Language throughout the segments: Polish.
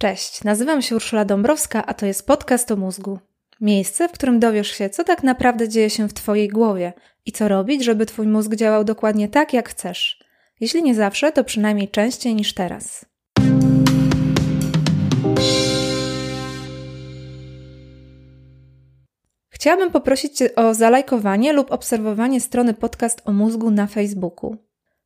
Cześć, nazywam się Urszula Dąbrowska, a to jest podcast o mózgu. Miejsce, w którym dowiesz się, co tak naprawdę dzieje się w Twojej głowie i co robić, żeby Twój mózg działał dokładnie tak, jak chcesz. Jeśli nie zawsze, to przynajmniej częściej niż teraz. Chciałabym poprosić Cię o zalajkowanie lub obserwowanie strony podcast o mózgu na Facebooku.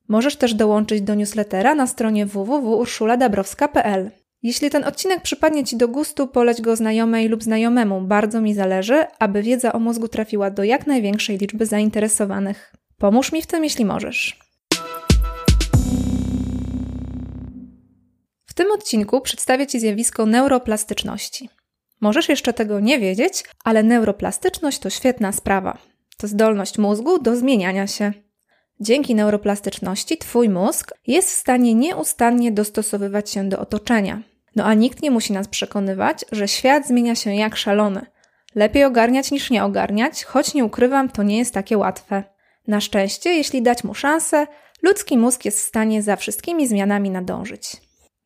Możesz też dołączyć do newslettera na stronie www.urszuladabrowska.pl. Jeśli ten odcinek przypadnie Ci do gustu, poleć go znajomej lub znajomemu. Bardzo mi zależy, aby wiedza o mózgu trafiła do jak największej liczby zainteresowanych. Pomóż mi w tym, jeśli możesz. W tym odcinku przedstawię Ci zjawisko neuroplastyczności. Możesz jeszcze tego nie wiedzieć, ale neuroplastyczność to świetna sprawa. To zdolność mózgu do zmieniania się. Dzięki neuroplastyczności Twój mózg jest w stanie nieustannie dostosowywać się do otoczenia. No a nikt nie musi nas przekonywać, że świat zmienia się jak szalony. Lepiej ogarniać niż nie ogarniać, choć nie ukrywam, to nie jest takie łatwe. Na szczęście, jeśli dać mu szansę, ludzki mózg jest w stanie za wszystkimi zmianami nadążyć.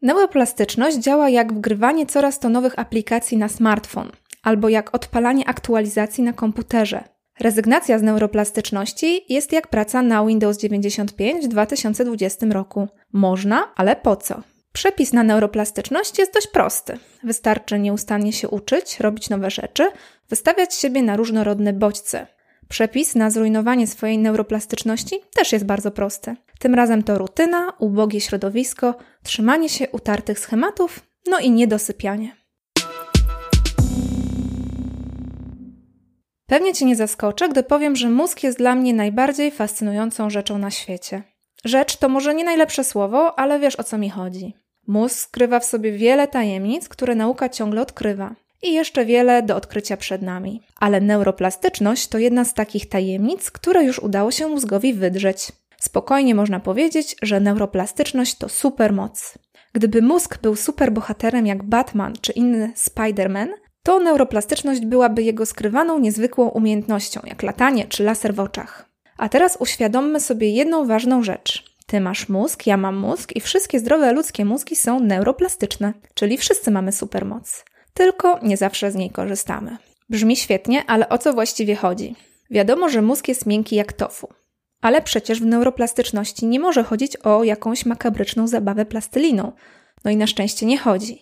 Neuroplastyczność działa jak wgrywanie coraz to nowych aplikacji na smartfon, albo jak odpalanie aktualizacji na komputerze. Rezygnacja z neuroplastyczności jest jak praca na Windows 95 w 2020 roku. Można, ale po co? Przepis na neuroplastyczność jest dość prosty. Wystarczy nieustannie się uczyć, robić nowe rzeczy, wystawiać siebie na różnorodne bodźce. Przepis na zrujnowanie swojej neuroplastyczności też jest bardzo prosty. Tym razem to rutyna, ubogie środowisko, trzymanie się utartych schematów, no i niedosypianie. Pewnie Cię nie zaskoczę, gdy powiem, że mózg jest dla mnie najbardziej fascynującą rzeczą na świecie. Rzecz to może nie najlepsze słowo, ale wiesz o co mi chodzi. Mózg skrywa w sobie wiele tajemnic, które nauka ciągle odkrywa. I jeszcze wiele do odkrycia przed nami. Ale neuroplastyczność to jedna z takich tajemnic, które już udało się mózgowi wydrzeć. Spokojnie można powiedzieć, że neuroplastyczność to supermoc. Gdyby mózg był superbohaterem jak Batman czy inny Spider-Man, to neuroplastyczność byłaby jego skrywaną niezwykłą umiejętnością, jak latanie czy laser w oczach. A teraz uświadommy sobie jedną ważną rzecz. Ty masz mózg, ja mam mózg i wszystkie zdrowe ludzkie mózgi są neuroplastyczne, czyli wszyscy mamy supermoc. Tylko nie zawsze z niej korzystamy. Brzmi świetnie, ale o co właściwie chodzi? Wiadomo, że mózg jest miękki jak tofu. Ale przecież w neuroplastyczności nie może chodzić o jakąś makabryczną zabawę plastyliną. No i na szczęście nie chodzi.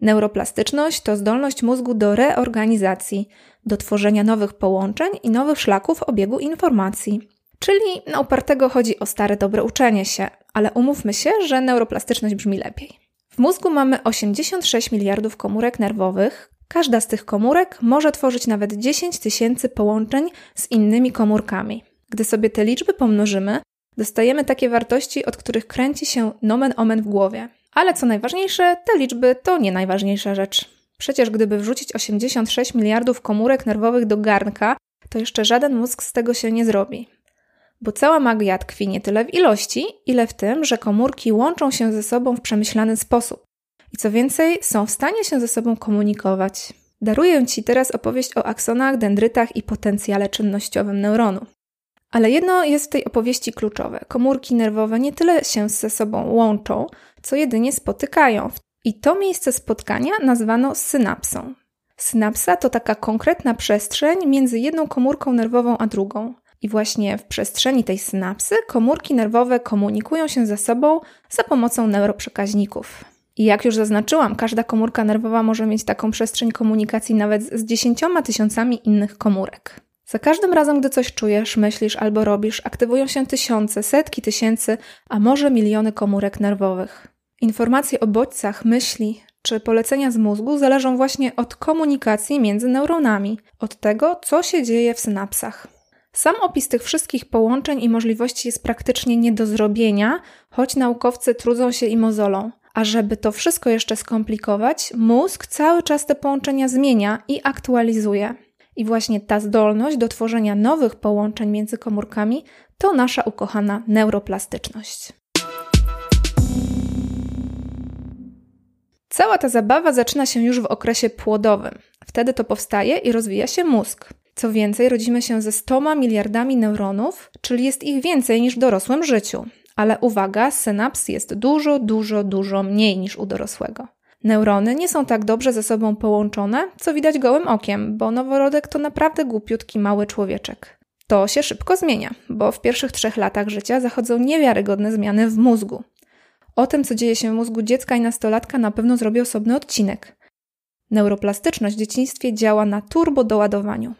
Neuroplastyczność to zdolność mózgu do reorganizacji, do tworzenia nowych połączeń i nowych szlaków obiegu informacji. Czyli na upartego chodzi o stare dobre uczenie się, ale umówmy się, że neuroplastyczność brzmi lepiej. W mózgu mamy 86 miliardów komórek nerwowych. Każda z tych komórek może tworzyć nawet 10 tysięcy połączeń z innymi komórkami. Gdy sobie te liczby pomnożymy, dostajemy takie wartości, od których kręci się nomen omen w głowie. Ale co najważniejsze, te liczby to nie najważniejsza rzecz. Przecież gdyby wrzucić 86 miliardów komórek nerwowych do garnka, to jeszcze żaden mózg z tego się nie zrobi. Bo cała magia tkwi nie tyle w ilości, ile w tym, że komórki łączą się ze sobą w przemyślany sposób. I co więcej, są w stanie się ze sobą komunikować. Daruję Ci teraz opowieść o aksonach, dendrytach i potencjale czynnościowym neuronu. Ale jedno jest w tej opowieści kluczowe. Komórki nerwowe nie tyle się ze sobą łączą, co jedynie spotykają. I to miejsce spotkania nazwano synapsą. Synapsa to taka konkretna przestrzeń między jedną komórką nerwową a drugą. I właśnie w przestrzeni tej synapsy komórki nerwowe komunikują się ze sobą za pomocą neuroprzekaźników. I jak już zaznaczyłam, każda komórka nerwowa może mieć taką przestrzeń komunikacji nawet z dziesięcioma tysiącami innych komórek. Za każdym razem, gdy coś czujesz, myślisz albo robisz, aktywują się tysiące, setki tysięcy, a może miliony komórek nerwowych. Informacje o bodźcach, myśli czy polecenia z mózgu zależą właśnie od komunikacji między neuronami, od tego, co się dzieje w synapsach. Sam opis tych wszystkich połączeń i możliwości jest praktycznie nie do zrobienia, choć naukowcy trudzą się i mozolą. A żeby to wszystko jeszcze skomplikować, mózg cały czas te połączenia zmienia i aktualizuje. I właśnie ta zdolność do tworzenia nowych połączeń między komórkami to nasza ukochana neuroplastyczność. Cała ta zabawa zaczyna się już w okresie płodowym. Wtedy to powstaje i rozwija się mózg. Co więcej, rodzimy się ze 100 miliardami neuronów, czyli jest ich więcej niż w dorosłym życiu. Ale uwaga, synaps jest dużo, dużo, dużo mniej niż u dorosłego. Neurony nie są tak dobrze ze sobą połączone, co widać gołym okiem, bo noworodek to naprawdę głupiutki mały człowieczek. To się szybko zmienia, bo w pierwszych trzech latach życia zachodzą niewiarygodne zmiany w mózgu. O tym, co dzieje się w mózgu dziecka i nastolatka, na pewno zrobię osobny odcinek. Neuroplastyczność w dzieciństwie działa na turbo doładowaniu.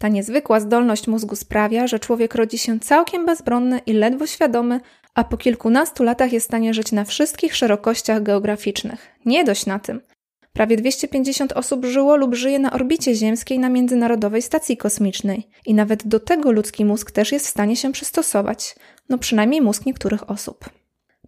Ta niezwykła zdolność mózgu sprawia, że człowiek rodzi się całkiem bezbronny i ledwo świadomy, a po kilkunastu latach jest w stanie żyć na wszystkich szerokościach geograficznych. Nie dość na tym. Prawie 250 osób żyło lub żyje na orbicie ziemskiej na Międzynarodowej Stacji Kosmicznej. I nawet do tego ludzki mózg też jest w stanie się przystosować. No przynajmniej mózg niektórych osób.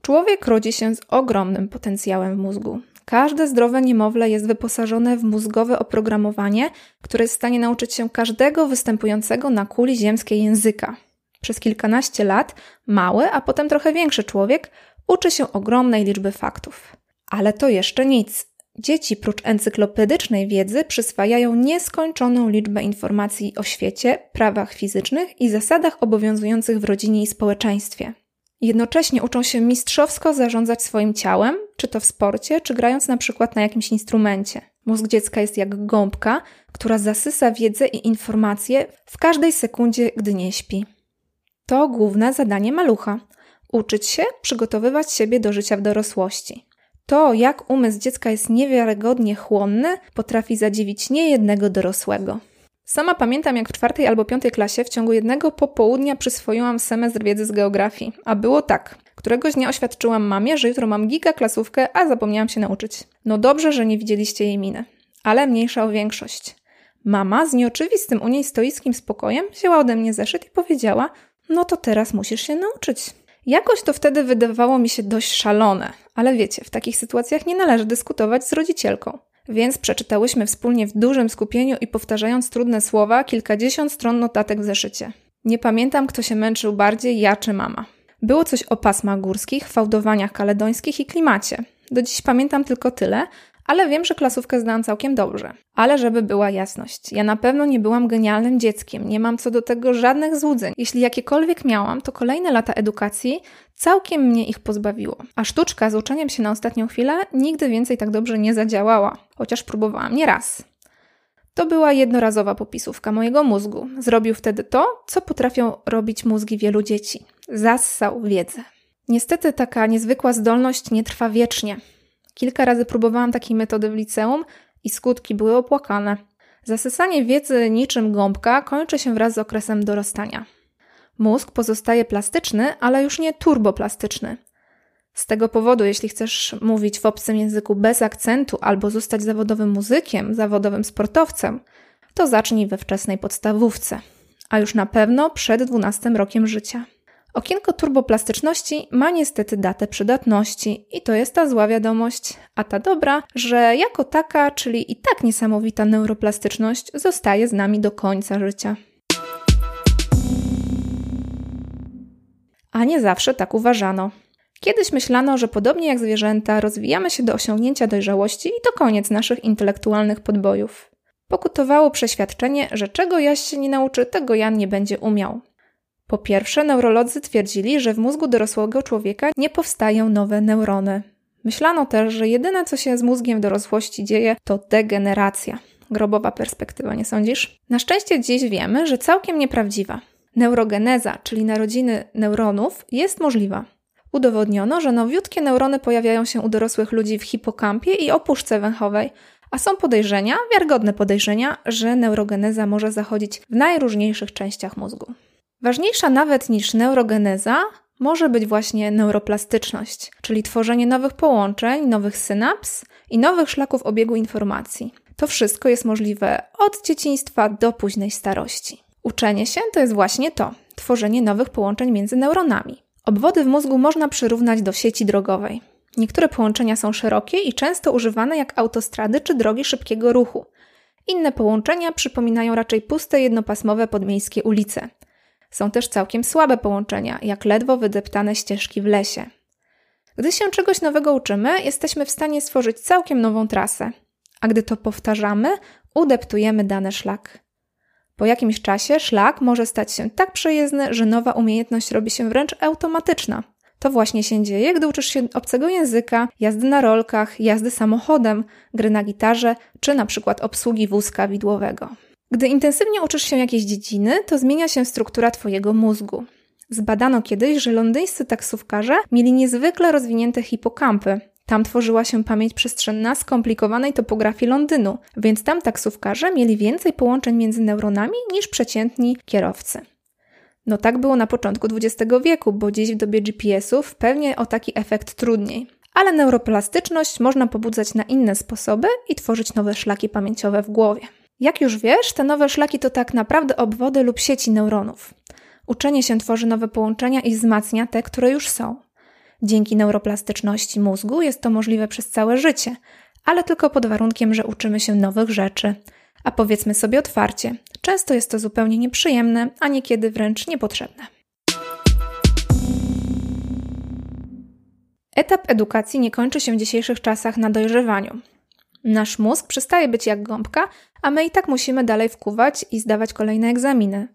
Człowiek rodzi się z ogromnym potencjałem w mózgu. Każde zdrowe niemowlę jest wyposażone w mózgowe oprogramowanie, które jest w stanie nauczyć się każdego występującego na kuli ziemskiej języka. Przez kilkanaście lat mały, a potem trochę większy człowiek uczy się ogromnej liczby faktów. Ale to jeszcze nic. Dzieci prócz encyklopedycznej wiedzy przyswajają nieskończoną liczbę informacji o świecie, prawach fizycznych i zasadach obowiązujących w rodzinie i społeczeństwie. Jednocześnie uczą się mistrzowsko zarządzać swoim ciałem, czy to w sporcie, czy grając na przykład na jakimś instrumencie. Mózg dziecka jest jak gąbka, która zasysa wiedzę i informacje w każdej sekundzie, gdy nie śpi. To główne zadanie malucha uczyć się, przygotowywać siebie do życia w dorosłości. To, jak umysł dziecka jest niewiarygodnie chłonny, potrafi zadziwić niejednego dorosłego. Sama pamiętam, jak w czwartej albo piątej klasie w ciągu jednego popołudnia przyswoiłam semestr wiedzy z geografii. A było tak. Któregoś dnia oświadczyłam mamie, że jutro mam giga klasówkę, a zapomniałam się nauczyć. No dobrze, że nie widzieliście jej miny. Ale mniejsza o większość. Mama z nieoczywistym u niej stoickim spokojem wzięła ode mnie zeszyt i powiedziała: No to teraz musisz się nauczyć. Jakoś to wtedy wydawało mi się dość szalone, ale wiecie, w takich sytuacjach nie należy dyskutować z rodzicielką. Więc przeczytałyśmy wspólnie w dużym skupieniu i powtarzając trudne słowa kilkadziesiąt stron notatek w zeszycie. Nie pamiętam, kto się męczył bardziej, ja czy mama. Było coś o pasmach górskich, fałdowaniach kaledońskich i klimacie. Do dziś pamiętam tylko tyle, ale wiem, że klasówkę zdałam całkiem dobrze. Ale żeby była jasność, ja na pewno nie byłam genialnym dzieckiem, nie mam co do tego żadnych złudzeń. Jeśli jakiekolwiek miałam, to kolejne lata edukacji całkiem mnie ich pozbawiło. A sztuczka z uczeniem się na ostatnią chwilę nigdy więcej tak dobrze nie zadziałała, chociaż próbowałam nie raz. To była jednorazowa popisówka mojego mózgu. Zrobił wtedy to, co potrafią robić mózgi wielu dzieci. Zassał wiedzę. Niestety taka niezwykła zdolność nie trwa wiecznie. Kilka razy próbowałam takiej metody w liceum i skutki były opłakane. Zasysanie wiedzy niczym gąbka kończy się wraz z okresem dorastania. Mózg pozostaje plastyczny, ale już nie turboplastyczny. Z tego powodu, jeśli chcesz mówić w obcym języku bez akcentu albo zostać zawodowym muzykiem, zawodowym sportowcem, to zacznij we wczesnej podstawówce, a już na pewno przed 12 rokiem życia. Okienko turboplastyczności ma niestety datę przydatności i to jest ta zła wiadomość, a ta dobra, że jako taka, czyli i tak niesamowita neuroplastyczność zostaje z nami do końca życia. A nie zawsze tak uważano. Kiedyś myślano, że podobnie jak zwierzęta, rozwijamy się do osiągnięcia dojrzałości i to koniec naszych intelektualnych podbojów. Pokutowało przeświadczenie, że czego Jaś się nie nauczy, tego Jan nie będzie umiał. Po pierwsze, neurolodzy twierdzili, że w mózgu dorosłego człowieka nie powstają nowe neurony. Myślano też, że jedyne co się z mózgiem dorosłości dzieje, to degeneracja. Grobowa perspektywa, nie sądzisz? Na szczęście dziś wiemy, że całkiem nieprawdziwa. Neurogeneza, czyli narodziny neuronów, jest możliwa. Udowodniono, że nowiutkie neurony pojawiają się u dorosłych ludzi w hipokampie i opuszce węchowej, a są podejrzenia, wiarygodne podejrzenia, że neurogeneza może zachodzić w najróżniejszych częściach mózgu. Ważniejsza nawet niż neurogeneza może być właśnie neuroplastyczność, czyli tworzenie nowych połączeń, nowych synaps i nowych szlaków obiegu informacji. To wszystko jest możliwe od dzieciństwa do późnej starości. Uczenie się to jest właśnie to tworzenie nowych połączeń między neuronami. Obwody w mózgu można przyrównać do sieci drogowej. Niektóre połączenia są szerokie i często używane jak autostrady czy drogi szybkiego ruchu. Inne połączenia przypominają raczej puste jednopasmowe podmiejskie ulice. Są też całkiem słabe połączenia, jak ledwo wydeptane ścieżki w lesie. Gdy się czegoś nowego uczymy, jesteśmy w stanie stworzyć całkiem nową trasę, a gdy to powtarzamy, udeptujemy dany szlak. Po jakimś czasie szlak może stać się tak przejezdny, że nowa umiejętność robi się wręcz automatyczna. To właśnie się dzieje, gdy uczysz się obcego języka, jazdy na rolkach, jazdy samochodem, gry na gitarze czy na przykład obsługi wózka widłowego. Gdy intensywnie uczysz się jakiejś dziedziny, to zmienia się struktura Twojego mózgu. Zbadano kiedyś, że londyńscy taksówkarze mieli niezwykle rozwinięte hipokampy. Tam tworzyła się pamięć przestrzenna skomplikowanej topografii Londynu, więc tam taksówkarze mieli więcej połączeń między neuronami niż przeciętni kierowcy. No tak było na początku XX wieku, bo dziś w dobie GPS-ów pewnie o taki efekt trudniej. Ale neuroplastyczność można pobudzać na inne sposoby i tworzyć nowe szlaki pamięciowe w głowie. Jak już wiesz, te nowe szlaki to tak naprawdę obwody lub sieci neuronów. Uczenie się tworzy nowe połączenia i wzmacnia te, które już są. Dzięki neuroplastyczności mózgu jest to możliwe przez całe życie, ale tylko pod warunkiem, że uczymy się nowych rzeczy. A powiedzmy sobie otwarcie, często jest to zupełnie nieprzyjemne, a niekiedy wręcz niepotrzebne. Etap edukacji nie kończy się w dzisiejszych czasach na dojrzewaniu. Nasz mózg przestaje być jak gąbka, a my i tak musimy dalej wkuwać i zdawać kolejne egzaminy.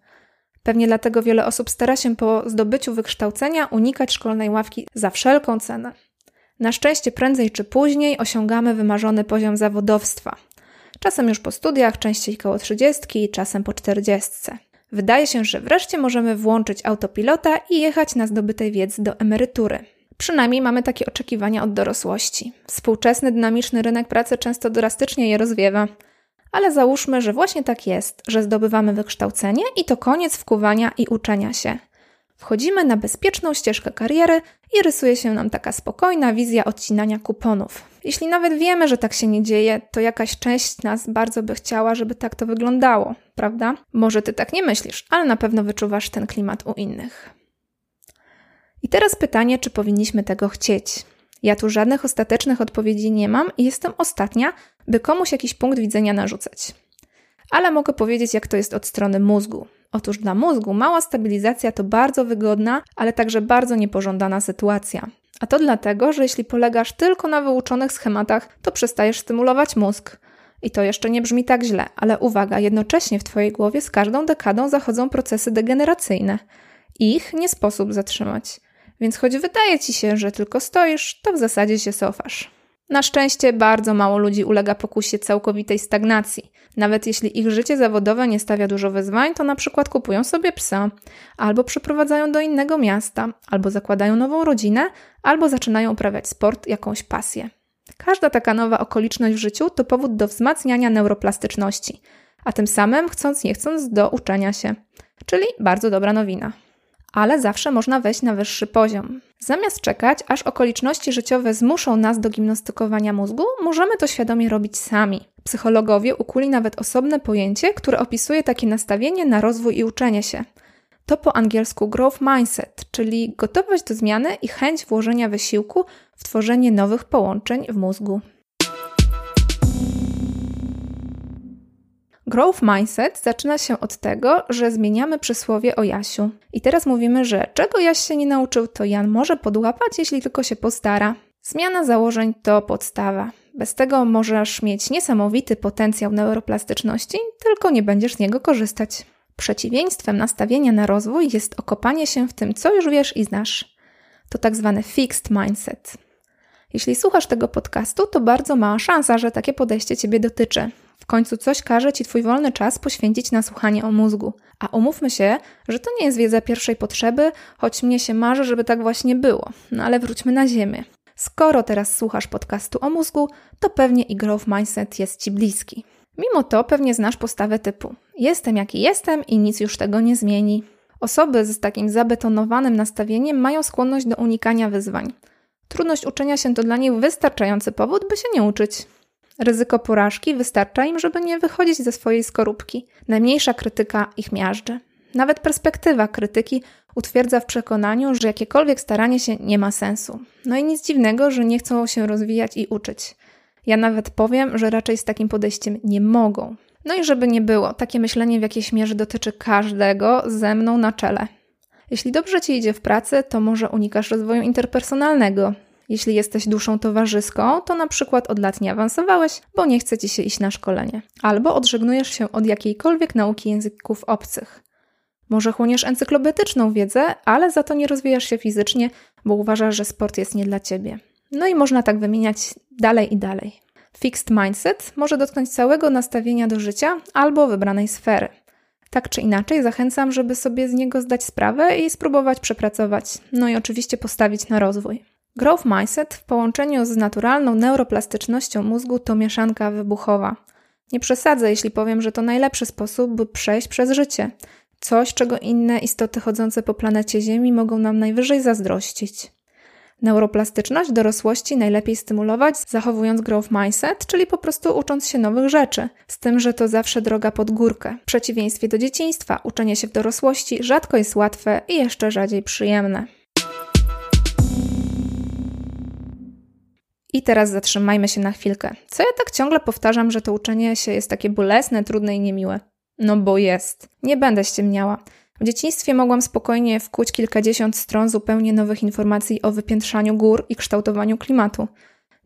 Pewnie dlatego wiele osób stara się po zdobyciu wykształcenia unikać szkolnej ławki za wszelką cenę. Na szczęście prędzej czy później osiągamy wymarzony poziom zawodowstwa. Czasem już po studiach, częściej koło 30, czasem po 40. Wydaje się, że wreszcie możemy włączyć autopilota i jechać na zdobytej wiedzy do emerytury. Przynajmniej mamy takie oczekiwania od dorosłości. Współczesny, dynamiczny rynek pracy często drastycznie je rozwiewa. Ale załóżmy, że właśnie tak jest, że zdobywamy wykształcenie i to koniec wkuwania i uczenia się. Wchodzimy na bezpieczną ścieżkę kariery i rysuje się nam taka spokojna wizja odcinania kuponów. Jeśli nawet wiemy, że tak się nie dzieje, to jakaś część nas bardzo by chciała, żeby tak to wyglądało, prawda? Może ty tak nie myślisz, ale na pewno wyczuwasz ten klimat u innych. I teraz pytanie, czy powinniśmy tego chcieć? Ja tu żadnych ostatecznych odpowiedzi nie mam i jestem ostatnia, by komuś jakiś punkt widzenia narzucać. Ale mogę powiedzieć, jak to jest od strony mózgu. Otóż dla mózgu mała stabilizacja to bardzo wygodna, ale także bardzo niepożądana sytuacja. A to dlatego, że jeśli polegasz tylko na wyuczonych schematach, to przestajesz stymulować mózg. I to jeszcze nie brzmi tak źle, ale uwaga, jednocześnie w Twojej głowie z każdą dekadą zachodzą procesy degeneracyjne. Ich nie sposób zatrzymać. Więc choć wydaje ci się, że tylko stoisz, to w zasadzie się cofasz. Na szczęście bardzo mało ludzi ulega pokusie całkowitej stagnacji. Nawet jeśli ich życie zawodowe nie stawia dużo wyzwań, to na przykład kupują sobie psa, albo przeprowadzają do innego miasta, albo zakładają nową rodzinę, albo zaczynają uprawiać sport, jakąś pasję. Każda taka nowa okoliczność w życiu to powód do wzmacniania neuroplastyczności, a tym samym chcąc nie chcąc do uczenia się. Czyli bardzo dobra nowina ale zawsze można wejść na wyższy poziom. Zamiast czekać, aż okoliczności życiowe zmuszą nas do gimnastykowania mózgu, możemy to świadomie robić sami. Psychologowie ukuli nawet osobne pojęcie, które opisuje takie nastawienie na rozwój i uczenie się. To po angielsku growth mindset, czyli gotowość do zmiany i chęć włożenia wysiłku w tworzenie nowych połączeń w mózgu. Growth mindset zaczyna się od tego, że zmieniamy przysłowie o Jasiu. I teraz mówimy, że czego Jaś się nie nauczył, to Jan może podłapać, jeśli tylko się postara. Zmiana założeń to podstawa. Bez tego możesz mieć niesamowity potencjał neuroplastyczności, tylko nie będziesz z niego korzystać. Przeciwieństwem nastawienia na rozwój jest okopanie się w tym, co już wiesz i znasz. To tak zwany fixed mindset. Jeśli słuchasz tego podcastu, to bardzo mała szansa, że takie podejście Ciebie dotyczy. W końcu coś każe ci twój wolny czas poświęcić na słuchanie o mózgu. A umówmy się, że to nie jest wiedza pierwszej potrzeby, choć mnie się marzy, żeby tak właśnie było. No ale wróćmy na ziemię. Skoro teraz słuchasz podcastu o mózgu, to pewnie i growth mindset jest ci bliski. Mimo to pewnie znasz postawę typu: jestem jaki jestem i nic już tego nie zmieni. Osoby z takim zabetonowanym nastawieniem mają skłonność do unikania wyzwań. Trudność uczenia się to dla nich wystarczający powód, by się nie uczyć. Ryzyko porażki wystarcza im, żeby nie wychodzić ze swojej skorupki. Najmniejsza krytyka ich miażdży. Nawet perspektywa krytyki utwierdza w przekonaniu, że jakiekolwiek staranie się nie ma sensu. No i nic dziwnego, że nie chcą się rozwijać i uczyć. Ja nawet powiem, że raczej z takim podejściem nie mogą. No i żeby nie było, takie myślenie w jakiejś mierze dotyczy każdego ze mną na czele. Jeśli dobrze ci idzie w pracy, to może unikasz rozwoju interpersonalnego, jeśli jesteś duszą towarzyską, to na przykład od lat nie awansowałeś, bo nie chce ci się iść na szkolenie, albo odżegnujesz się od jakiejkolwiek nauki języków obcych. Może chłoniesz encyklopedyczną wiedzę, ale za to nie rozwijasz się fizycznie, bo uważasz, że sport jest nie dla ciebie. No i można tak wymieniać dalej i dalej. Fixed mindset może dotknąć całego nastawienia do życia albo wybranej sfery. Tak czy inaczej, zachęcam, żeby sobie z niego zdać sprawę i spróbować przepracować, no i oczywiście postawić na rozwój. Growth mindset w połączeniu z naturalną neuroplastycznością mózgu to mieszanka wybuchowa. Nie przesadzę, jeśli powiem, że to najlepszy sposób, by przejść przez życie. Coś, czego inne istoty chodzące po planecie Ziemi mogą nam najwyżej zazdrościć. Neuroplastyczność dorosłości najlepiej stymulować zachowując growth mindset, czyli po prostu ucząc się nowych rzeczy, z tym, że to zawsze droga pod górkę. W przeciwieństwie do dzieciństwa, uczenie się w dorosłości rzadko jest łatwe i jeszcze rzadziej przyjemne. I teraz zatrzymajmy się na chwilkę. Co ja tak ciągle powtarzam, że to uczenie się jest takie bolesne, trudne i niemiłe? No bo jest. Nie będę ściemniała. W dzieciństwie mogłam spokojnie wkuć kilkadziesiąt stron zupełnie nowych informacji o wypiętrzaniu gór i kształtowaniu klimatu.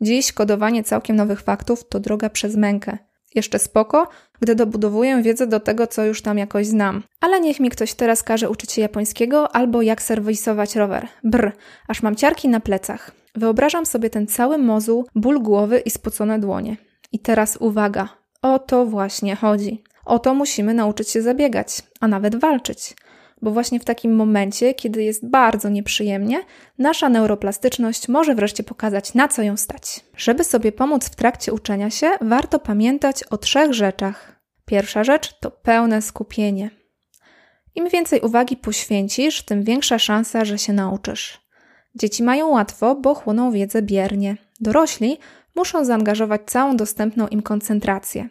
Dziś kodowanie całkiem nowych faktów to droga przez mękę. Jeszcze spoko, gdy dobudowuję wiedzę do tego, co już tam jakoś znam. Ale niech mi ktoś teraz każe uczyć się japońskiego albo jak serwisować rower. Brr, aż mam ciarki na plecach. Wyobrażam sobie ten cały mozuł, ból głowy i spocone dłonie. I teraz uwaga, o to właśnie chodzi. O to musimy nauczyć się zabiegać, a nawet walczyć. Bo właśnie w takim momencie, kiedy jest bardzo nieprzyjemnie, nasza neuroplastyczność może wreszcie pokazać, na co ją stać. Żeby sobie pomóc w trakcie uczenia się, warto pamiętać o trzech rzeczach. Pierwsza rzecz to pełne skupienie. Im więcej uwagi poświęcisz, tym większa szansa, że się nauczysz. Dzieci mają łatwo, bo chłoną wiedzę biernie. Dorośli muszą zaangażować całą dostępną im koncentrację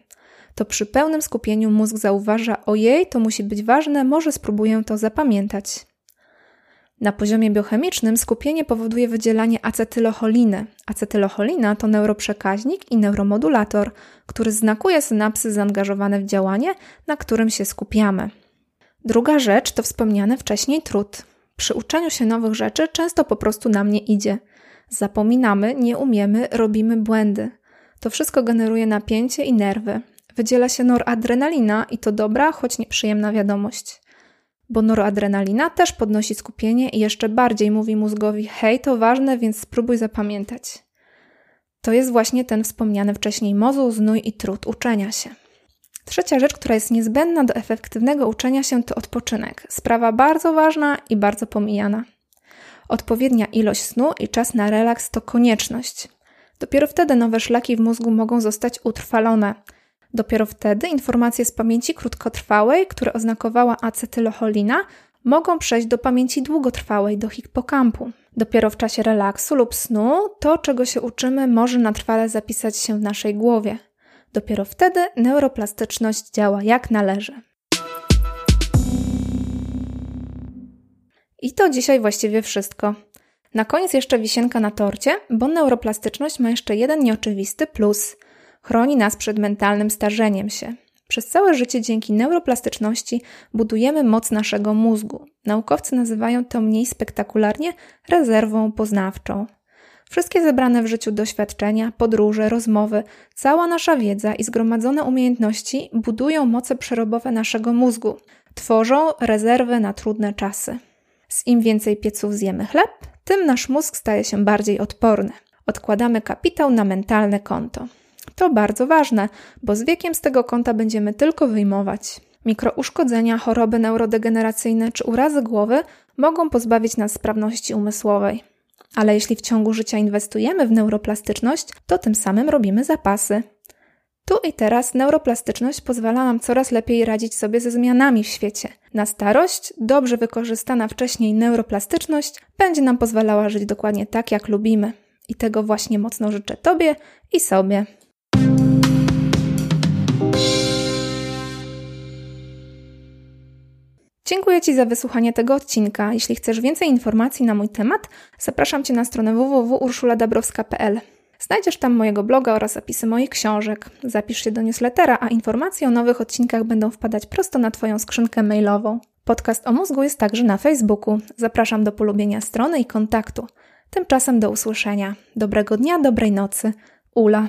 to przy pełnym skupieniu mózg zauważa: Ojej, to musi być ważne, może spróbuję to zapamiętać. Na poziomie biochemicznym skupienie powoduje wydzielanie acetylocholiny. Acetylocholina to neuroprzekaźnik i neuromodulator, który znakuje synapsy zaangażowane w działanie, na którym się skupiamy. Druga rzecz to wspomniany wcześniej trud. Przy uczeniu się nowych rzeczy często po prostu nam nie idzie. Zapominamy, nie umiemy, robimy błędy. To wszystko generuje napięcie i nerwy wydziela się noradrenalina i to dobra, choć nieprzyjemna wiadomość. Bo noradrenalina też podnosi skupienie i jeszcze bardziej mówi mózgowi: hej, to ważne, więc spróbuj zapamiętać. To jest właśnie ten wspomniany wcześniej mozuł, znój i trud uczenia się. Trzecia rzecz, która jest niezbędna do efektywnego uczenia się, to odpoczynek. Sprawa bardzo ważna i bardzo pomijana. Odpowiednia ilość snu i czas na relaks to konieczność. Dopiero wtedy nowe szlaki w mózgu mogą zostać utrwalone, Dopiero wtedy informacje z pamięci krótkotrwałej, które oznakowała acetylocholina, mogą przejść do pamięci długotrwałej, do hipokampu. Dopiero w czasie relaksu lub snu to, czego się uczymy, może na trwale zapisać się w naszej głowie. Dopiero wtedy neuroplastyczność działa jak należy. I to dzisiaj właściwie wszystko. Na koniec jeszcze wisienka na torcie, bo neuroplastyczność ma jeszcze jeden nieoczywisty plus – Chroni nas przed mentalnym starzeniem się. Przez całe życie dzięki neuroplastyczności budujemy moc naszego mózgu. Naukowcy nazywają to mniej spektakularnie rezerwą poznawczą. Wszystkie zebrane w życiu doświadczenia, podróże, rozmowy, cała nasza wiedza i zgromadzone umiejętności budują moce przerobowe naszego mózgu, tworzą rezerwę na trudne czasy. Z im więcej pieców zjemy chleb, tym nasz mózg staje się bardziej odporny. Odkładamy kapitał na mentalne konto. To bardzo ważne, bo z wiekiem z tego konta będziemy tylko wyjmować. Mikrouszkodzenia, choroby neurodegeneracyjne czy urazy głowy mogą pozbawić nas sprawności umysłowej. Ale jeśli w ciągu życia inwestujemy w neuroplastyczność, to tym samym robimy zapasy. Tu i teraz neuroplastyczność pozwala nam coraz lepiej radzić sobie ze zmianami w świecie. Na starość, dobrze wykorzystana wcześniej neuroplastyczność będzie nam pozwalała żyć dokładnie tak, jak lubimy. I tego właśnie mocno życzę Tobie i sobie. Dziękuję Ci za wysłuchanie tego odcinka. Jeśli chcesz więcej informacji na mój temat, zapraszam Cię na stronę www.urszuladabrowska.pl. Znajdziesz tam mojego bloga oraz zapisy moich książek. Zapisz się do newslettera, a informacje o nowych odcinkach będą wpadać prosto na Twoją skrzynkę mailową. Podcast o mózgu jest także na Facebooku. Zapraszam do polubienia strony i kontaktu. Tymczasem do usłyszenia. Dobrego dnia, dobrej nocy. Ula.